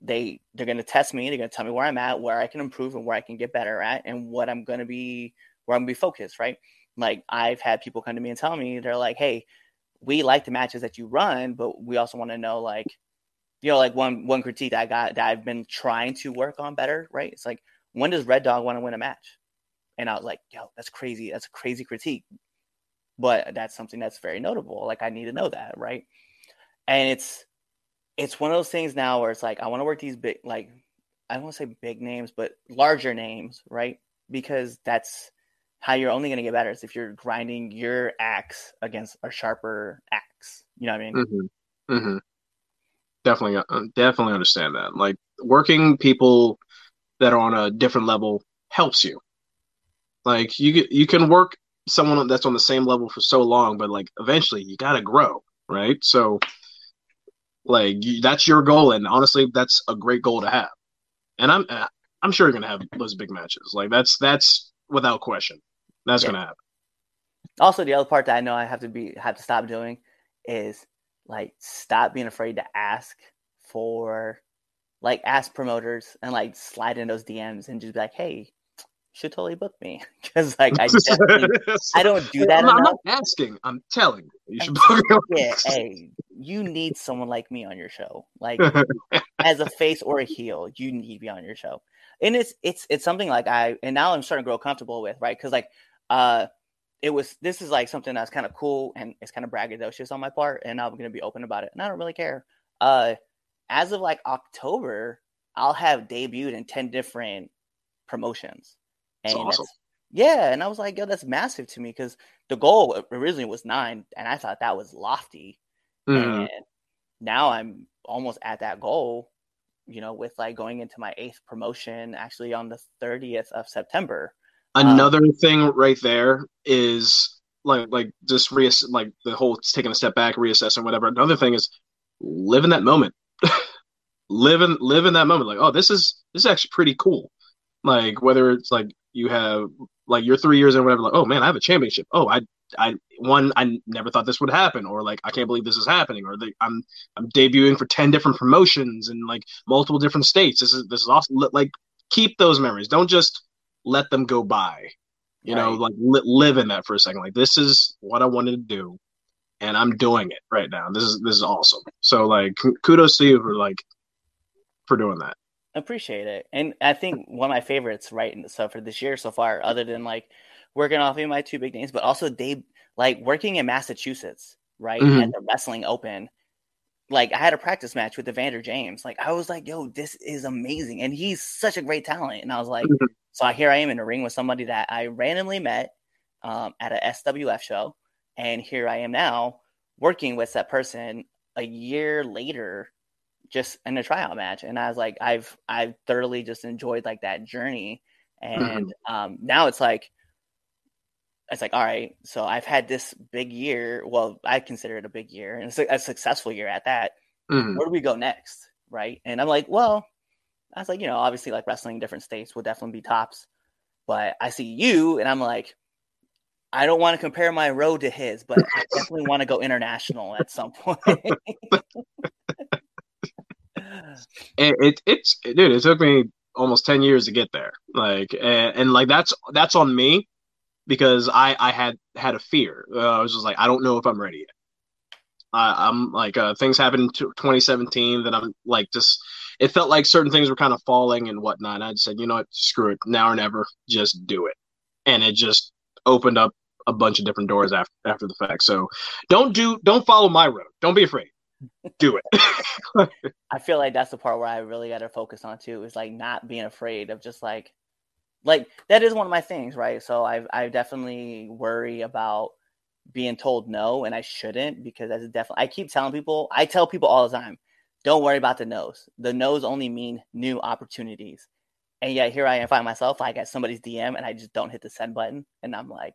they they're going to test me, they're going to tell me where I'm at, where I can improve and where I can get better at and what I'm going to be where I'm going to be focused, right? Like I've had people come to me and tell me they're like, "Hey, we like the matches that you run, but we also want to know like you know, like one one critique I got that I've been trying to work on better, right? It's like when does Red Dog want to win a match? And I was like, yo, that's crazy. That's a crazy critique. But that's something that's very notable. Like I need to know that, right? And it's it's one of those things now where it's like I want to work these big like I don't want to say big names, but larger names, right? Because that's how you're only going to get better is if you're grinding your axe against a sharper axe. You know what I mean? Mm-hmm. Mm-hmm definitely uh, definitely understand that like working people that are on a different level helps you like you you can work someone that's on the same level for so long but like eventually you got to grow right? So, like that's your goal, and honestly, that's a great goal to have. And I'm I'm sure you're gonna have those big matches. Like that's that's without question. That's yeah. gonna happen. Also, the other part that I know I have to be have to stop doing is like stop being afraid to ask for like ask promoters and like slide in those DMs and just be like, hey, should totally book me because like I I don't do that. I'm, I'm, not asking. I'm telling you. You should book me. Yeah, hey, you need someone like me on your show. Like as a face or a heel, you need to be on your show. And it's it's it's something like I and now I'm starting to grow comfortable with, right? Because like uh it was this is like something that's kind of cool and it's kind of braggadocious on my part, and I'm gonna be open about it. And I don't really care. Uh as of like October, I'll have debuted in 10 different promotions. And awesome. yeah, and I was like, yo, that's massive to me because the goal originally was nine, and I thought that was lofty. Mm. And now I'm almost at that goal, you know, with like going into my eighth promotion actually on the 30th of September. Another um, thing right there is like like just reass like the whole taking a step back, reassessing whatever. Another thing is live in that moment. live in live in that moment. Like, oh, this is this is actually pretty cool. Like whether it's like you have like you're three years and whatever, like, oh man, I have a championship. Oh, I I one I never thought this would happen, or like I can't believe this is happening, or the, I'm I'm debuting for ten different promotions in like multiple different states. This is this is awesome. Like keep those memories. Don't just let them go by. You right. know, like li- live in that for a second. Like this is what I wanted to do, and I'm doing it right now. This is this is awesome. So like kudos to you for like for doing that appreciate it. And I think one of my favorites, right, so for this year so far, other than like working off of my two big names, but also they like working in Massachusetts, right, mm-hmm. at the Wrestling Open. Like I had a practice match with Evander James. Like I was like, "Yo, this is amazing," and he's such a great talent. And I was like, mm-hmm. so here I am in a ring with somebody that I randomly met um, at a SWF show, and here I am now working with that person a year later just in a tryout match and i was like i've i've thoroughly just enjoyed like that journey mm-hmm. and mm-hmm. um now it's like it's like all right so i've had this big year well i consider it a big year and it's a, a successful year at that mm-hmm. where do we go next right and i'm like well i was like you know obviously like wrestling in different states will definitely be tops but i see you and i'm like I don't want to compare my road to his, but I definitely want to go international at some point. it, it it's dude. It took me almost ten years to get there. Like and, and like that's that's on me because I I had had a fear. Uh, I was just like I don't know if I'm ready yet. I, I'm like uh, things happened in 2017 that I'm like just it felt like certain things were kind of falling and whatnot. And I just said, you know what, screw it, now or never, just do it. And it just opened up a bunch of different doors after after the fact. So don't do don't follow my road. Don't be afraid do it. I feel like that's the part where I really got to focus on too. Is like not being afraid of just like, like that is one of my things, right? So I I definitely worry about being told no, and I shouldn't because that's definitely. I keep telling people. I tell people all the time, don't worry about the no's. The no's only mean new opportunities. And yet here I am, find myself like at somebody's DM, and I just don't hit the send button, and I'm like,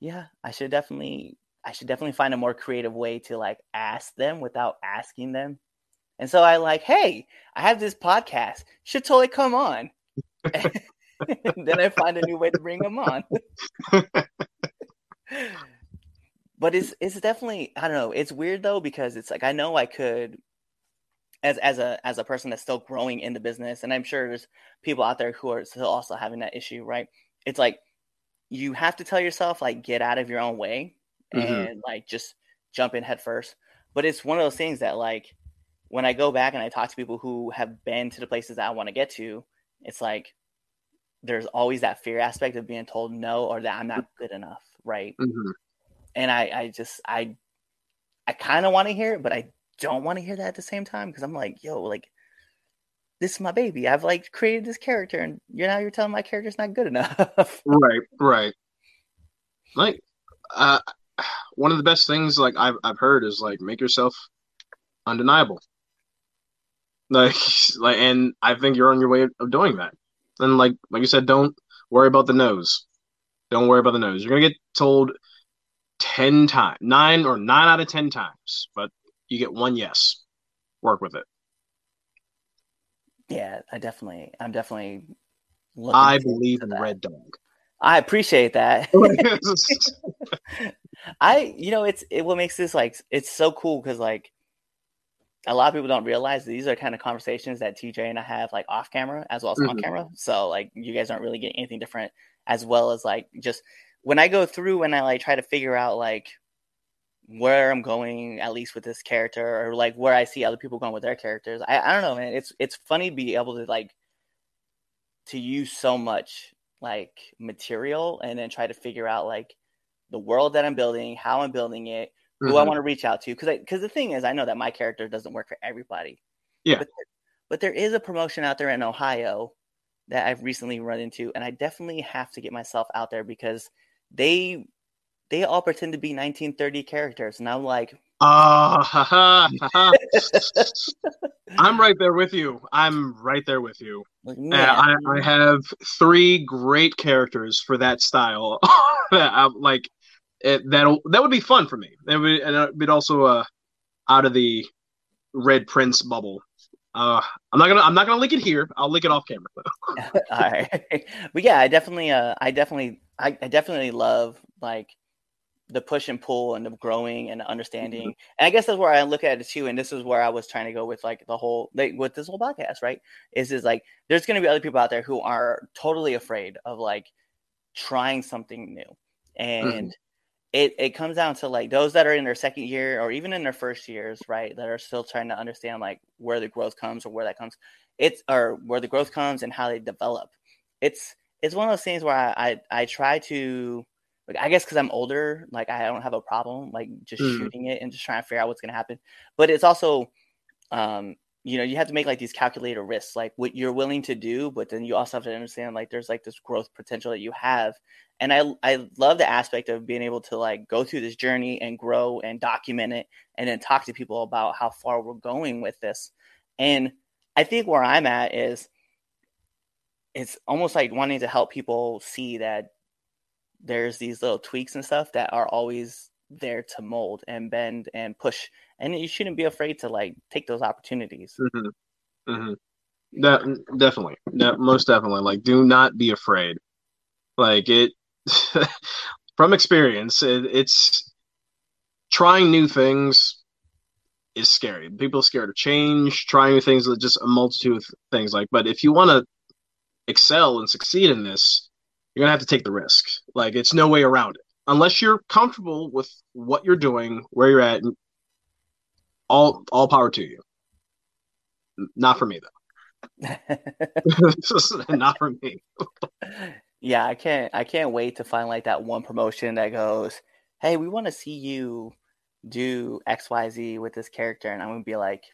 yeah, I should definitely I should definitely find a more creative way to like ask them without asking them. And so I like, hey, I have this podcast. Should totally come on. then I find a new way to bring them on. but it's it's definitely I don't know. It's weird though because it's like I know I could as as a as a person that's still growing in the business, and I'm sure there's people out there who are still also having that issue, right? It's like you have to tell yourself like get out of your own way mm-hmm. and like just jump in head first. But it's one of those things that like when I go back and I talk to people who have been to the places that I want to get to, it's like there's always that fear aspect of being told no or that I'm not good enough, right? Mm-hmm. And I, I just, I, I kind of want to hear it, but I don't want to hear that at the same time because I'm like, yo, like this is my baby. I've like created this character, and you're now you're telling my character's not good enough. right, right. Like, uh, one of the best things like I've I've heard is like make yourself undeniable. Like like and I think you're on your way of doing that. And like like you said, don't worry about the no's. Don't worry about the no's. You're gonna get told ten times, nine or nine out of ten times, but you get one yes. Work with it. Yeah, I definitely, I'm definitely. I believe in that. Red Dog. I appreciate that. I, you know, it's it what makes this like it's so cool because like a lot of people don't realize these are kind of conversations that TJay and I have like off camera as well as mm-hmm. on camera. So like you guys aren't really getting anything different as well as like just when I go through and I like try to figure out like where I'm going at least with this character or like where I see other people going with their characters. I, I don't know, man. It's it's funny to be able to like to use so much like material and then try to figure out like the world that I'm building, how I'm building it, who mm-hmm. I want to reach out to. Because because the thing is, I know that my character doesn't work for everybody. Yeah. But, but there is a promotion out there in Ohio that I've recently run into, and I definitely have to get myself out there because they they all pretend to be 1930 characters, and I'm like, ah, uh, I'm right there with you. I'm right there with you. Like, I, I have three great characters for that style. like it, that that would be fun for me. It would, and it'd also uh, out of the Red Prince bubble. Uh, I'm not gonna I'm not gonna link it here. I'll link it off camera. All right, but yeah, I definitely uh, I definitely I, I definitely love like the push and pull and the growing and the understanding. Mm-hmm. And I guess that's where I look at it too. And this is where I was trying to go with like the whole like with this whole podcast, right? Is is like there's gonna be other people out there who are totally afraid of like trying something new. And mm-hmm. It, it comes down to like those that are in their second year or even in their first years, right? That are still trying to understand like where the growth comes or where that comes. It's or where the growth comes and how they develop. It's it's one of those things where I I, I try to like I guess because I'm older, like I don't have a problem like just mm. shooting it and just trying to figure out what's gonna happen. But it's also, um, you know, you have to make like these calculated risks, like what you're willing to do, but then you also have to understand like there's like this growth potential that you have. And I I love the aspect of being able to like go through this journey and grow and document it, and then talk to people about how far we're going with this. And I think where I'm at is it's almost like wanting to help people see that there's these little tweaks and stuff that are always there to mold and bend and push and you shouldn't be afraid to like take those opportunities mm-hmm. Mm-hmm. that definitely that most definitely like do not be afraid like it from experience it, it's trying new things is scary people are scared of change trying new things that just a multitude of things like but if you want to excel and succeed in this you're gonna have to take the risk. Like it's no way around it. Unless you're comfortable with what you're doing, where you're at, all all power to you. Not for me though. not for me. yeah, I can't I can't wait to find like that one promotion that goes, Hey, we want to see you do XYZ with this character and I'm gonna be like,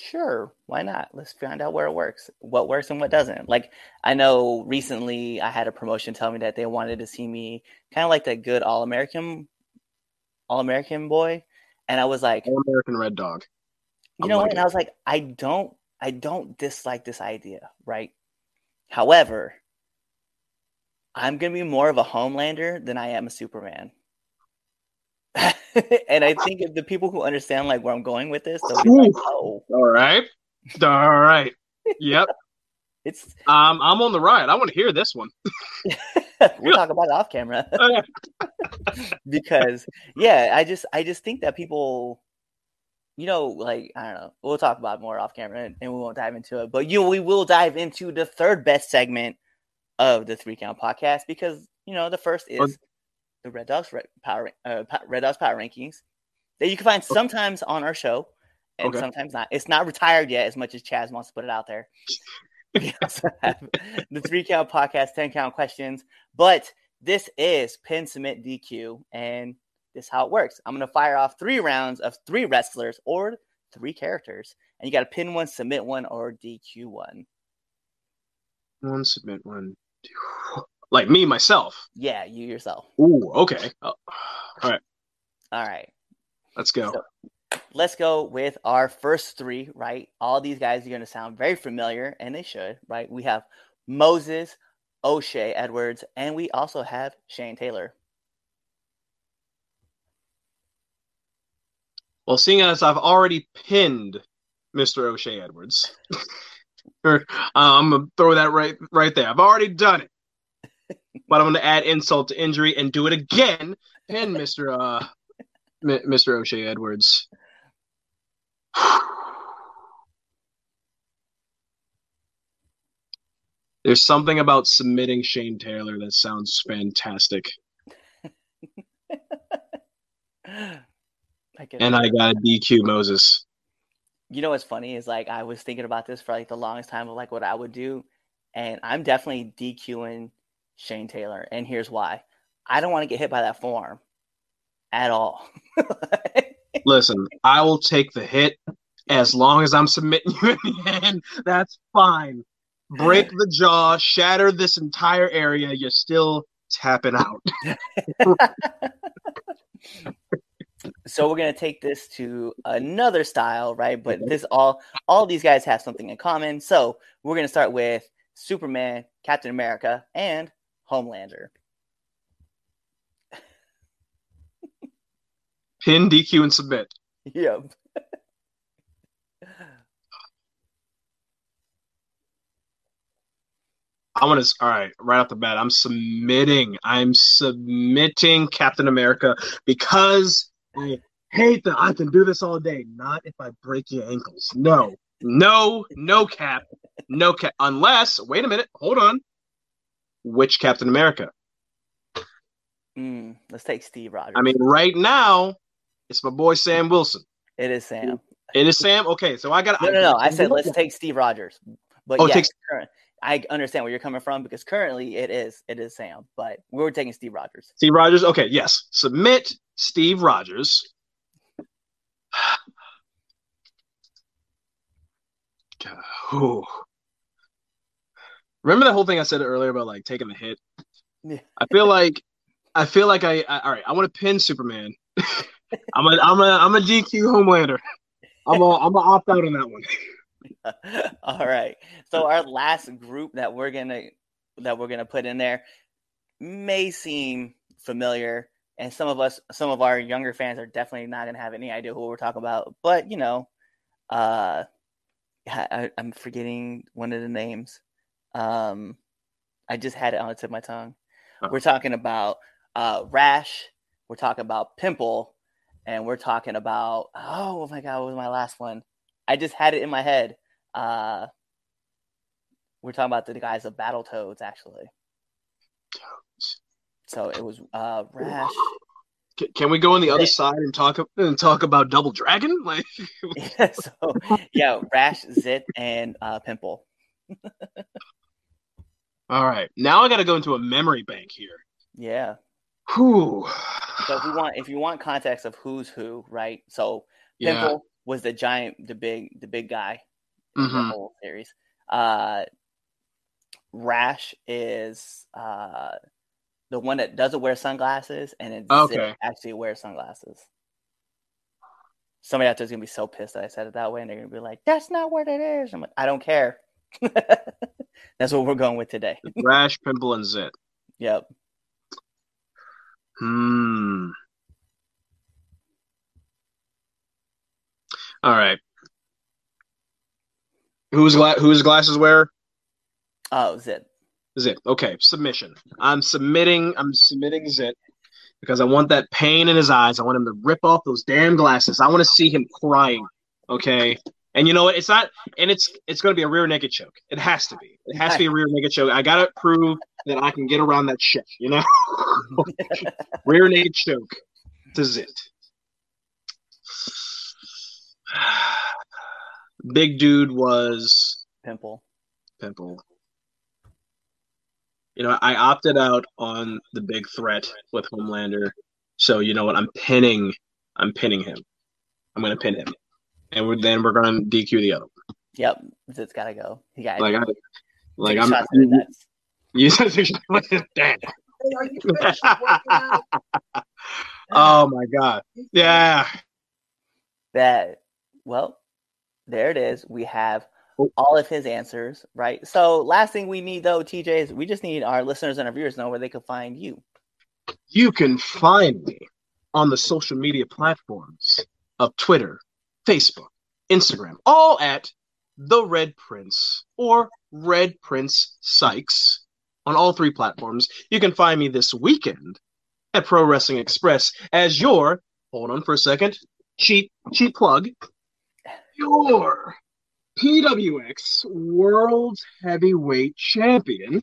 Sure, why not? Let's find out where it works, what works and what doesn't. Like I know recently I had a promotion tell me that they wanted to see me kind of like that good all American all American boy. And I was like All American Red Dog. You know what? And I was like, I don't I don't dislike this idea, right? However, I'm gonna be more of a Homelander than I am a Superman. and I think if the people who understand like where I'm going with this, they'll be like, "Oh, all right, all right, yep." It's um, I'm on the ride. I want to hear this one. we'll talk about it off camera because yeah, I just I just think that people, you know, like I don't know. We'll talk about more off camera and, and we won't dive into it. But you, we will dive into the third best segment of the three count podcast because you know the first is the Red Dogs Red Power uh, Red Dogs Power Rankings that you can find sometimes on our show and okay. sometimes not. It's not retired yet, as much as Chaz wants to put it out there. we also have the three count podcast, ten count questions, but this is pin submit DQ, and this is how it works. I'm gonna fire off three rounds of three wrestlers or three characters, and you got to pin one, submit one, or DQ one. One submit one. Like me myself. Yeah, you yourself. Ooh, okay. Oh, all right. All right. Let's go. So, let's go with our first three, right? All these guys are going to sound very familiar, and they should, right? We have Moses, O'Shea Edwards, and we also have Shane Taylor. Well, seeing as I've already pinned Mr. O'Shea Edwards, uh, I'm gonna throw that right right there. I've already done it but I'm gonna add insult to injury and do it again. And Mr. Uh, M- Mr. O'Shea Edwards. There's something about submitting Shane Taylor that sounds fantastic. I And I got a DQ Moses. you know what's funny is like I was thinking about this for like the longest time of like what I would do, and I'm definitely DQing Shane Taylor, and here's why: I don't want to get hit by that forearm at all. Listen, I will take the hit as long as I'm submitting you in the end. That's fine. Break the jaw, shatter this entire area. You're still tapping out. so we're gonna take this to another style, right? But this all all these guys have something in common. So we're gonna start with Superman, Captain America, and Homelander. Pin, DQ, and submit. Yep. I want to. All right, right off the bat, I'm submitting. I'm submitting Captain America because I hate that I can do this all day. Not if I break your ankles. No, no, no cap, no cap. Unless, wait a minute, hold on. Which Captain America? Mm, let's take Steve Rogers. I mean, right now, it's my boy Sam Wilson. it is Sam. It is Sam. Okay, so I got. No, no, no. I said let's take Steve Rogers. But Oh, yeah, take- current, I understand where you're coming from because currently it is it is Sam, but we were taking Steve Rogers. Steve Rogers. Okay, yes. Submit Steve Rogers. Whew. Remember that whole thing I said earlier about like taking the hit? Yeah. I feel like I feel like I, I all right. I want to pin Superman. I'm a I'm a I'm a DQ Homelander. I'm a I'm a opt out on that one. All right. So our last group that we're gonna that we're gonna put in there may seem familiar, and some of us, some of our younger fans are definitely not gonna have any idea who we're talking about. But you know, uh, I, I- I'm forgetting one of the names. Um, I just had it on the tip of my tongue. Oh. We're talking about uh, rash. We're talking about pimple, and we're talking about oh my god, what was my last one? I just had it in my head. Uh, we're talking about the guys of Battletoads, actually. So it was uh, Rash. Can, we go on the other Yeah. side and talk and talk about Double Dragon? Like so yeah, Rash, Zit, and uh, Pimple. All right. Now I got to go into a memory bank here. Yeah. Whew. So if you want, if you want context of who's who, right? So Yeah. Pimple was the giant, the big, the big guy in the Mhm. whole series. Uh, Rash is uh, the one that doesn't wear sunglasses, and Zit Okay. actually wears sunglasses. Somebody out there's gonna be so pissed that I said it that way, and they're gonna be like, "That's not what it is." I'm like, "I don't care." That's what we're going with today. Rash, Pimple, and Zit. Yep. Hmm. All right. Who's gla- who's glasses wearer? Oh, Zit. Zit. Okay, submission. I'm submitting. I'm submitting Zit because I want that pain in his eyes. I want him to rip off those damn glasses. I want to see him crying. Okay. And you know what? It's not. And it's it's going to be a rear naked choke. It has to be. It has to be a rear naked choke. I got to prove that I can get around that shit. You know. rear naked choke to Zit. Big dude was Pimple. Pimple. You know, I opted out on the big threat with Homelander. So you know what? I'm pinning. I'm pinning him. I'm gonna pin him, and we're, then we're gonna DQ the other. one. Yep. it's gotta go. He got Like I, like I'm. shots in the nuts. You said damn. Hey, are you finished working? Oh my god. Yeah. that well there it is we have Oh. all of his answers right so last thing we need though TJay is we just need our listeners and our viewers to know where they can find you You can find me on the social media platforms of Twitter, Facebook, Instagram, all at The Red Prince or Red Prince Sykes on all three platforms. You can find me this weekend at Pro Wrestling Express as your, hold on for a second, cheap, cheap plug, your PWX World Heavyweight Champion.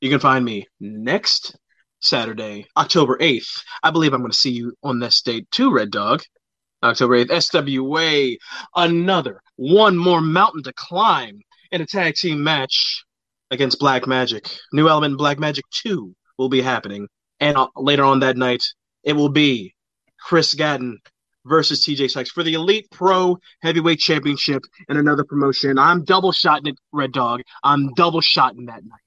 You can find me next Saturday, October 8th. I believe I'm going to see you on this date too, Red Dog. October 8th, SWA, another one more mountain to climb in a tag team match against Black Magic. New Element Black Magic 2 will be happening. And uh, later on that night, it will be Chris Gatton versus TJay Sykes for the Elite Pro Heavyweight Championship and another promotion. I'm double shotting it, Red Dog. I'm double shotting that night.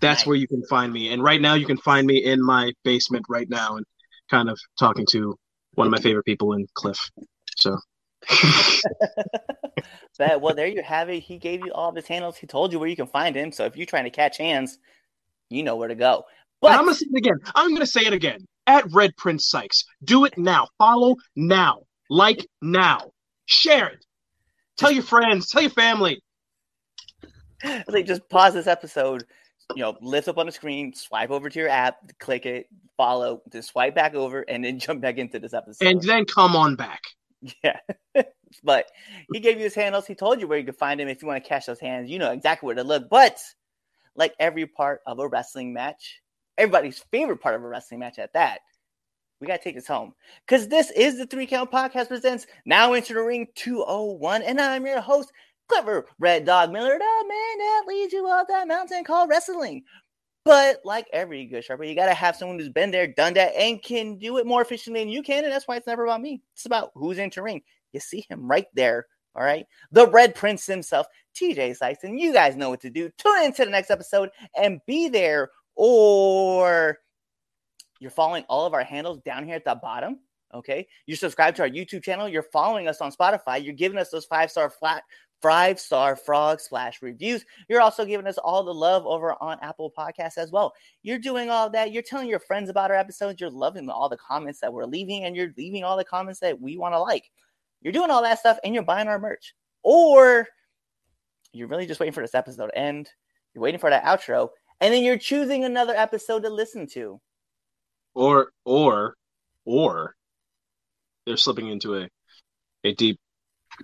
That's Nice. where you can find me. And right now, you can find me in my basement right now and kind of talking to one of my favorite people in Cliff. So, That well, there you have it. He gave you all of his handles. He told you where you can find him. So if you're trying to catch hands, you know where to go. but But I'm going to say it again. I'm to say it again. At Red Prince Sykes. Do it now. Follow now. Like now. Share it. Tell your friends. Tell your family. It's like just pause this episode, you know, lift up on the screen, swipe over to your app, click it, follow, then swipe back over, and then jump back into this episode. And then come on back. yeah. but he gave you his handles. He told you where you could find him if you want to catch those hands. You know exactly where to look. But like every part of a wrestling match, everybody's favorite part of a wrestling match at that, we got to take this home. Because this is the Three Count Podcast presents Now Into the Ring 201. And I'm your host, Clifford Red Dog Miller, the man that leads you up that mountain called wrestling. But like every good sherpa, you got to have someone who's been there, done that, and can do it more efficiently than you can. And that's why it's never about me. It's about who's entering. You see him right there. All right. The Red Prince himself, TJay Sykes. And you guys know what to do. Tune into the next episode and be there. Or you're following all of our handles down here at the bottom. Okay. You subscribe to our YouTube channel. You're following us on Spotify. You're giving us those five star flat five star frog splash reviews. You're also giving us all the love over on Apple Podcasts as well. You're doing all that. You're telling your friends about our episodes. You're loving all the comments that we're leaving, and you're leaving all the comments that we want to like. You're doing all that stuff, and you're buying our merch. Or you're really just waiting for this episode to end. You're waiting for that outro, and then you're choosing another episode to listen to. Or or or they're slipping into a a deep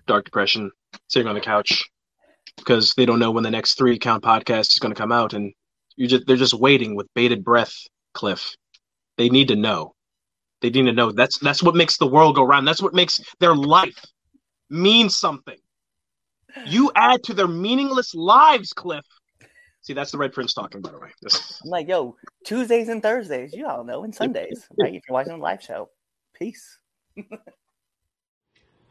dark depression, sitting on the couch because they don't know when the next three count podcast is going to come out, and you just they're just waiting with bated breath. Cliff, they need to know. They need to know. That's that's what makes the world go round. That's what makes their life mean something. You add to their meaningless lives, Cliff. See, that's the Red Prince talking, by the way. This- I'm like, yo, Tuesdays and Thursdays, you all know, and Sundays, right? If you're watching the live show. Peace.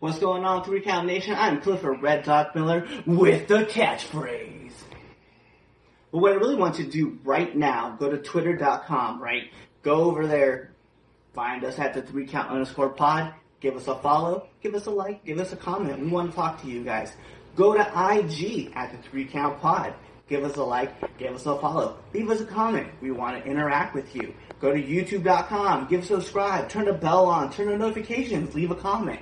What's going on, Three Count Nation? I'm Clifford Red Dog Miller with the catchphrase. But what I really want you to do right now, go to twitter.com, right? Go over there, find us at the three count underscore pod, give us a follow, give us a like, give us a comment. We want to talk to you guys. Go to IG at the three count pod. Give us a like, give us a follow, leave us a comment. We want to interact with you. Go to youtube.com, give subscribe, turn the bell on, turn the notifications, leave a comment.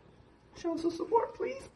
show us some support, please.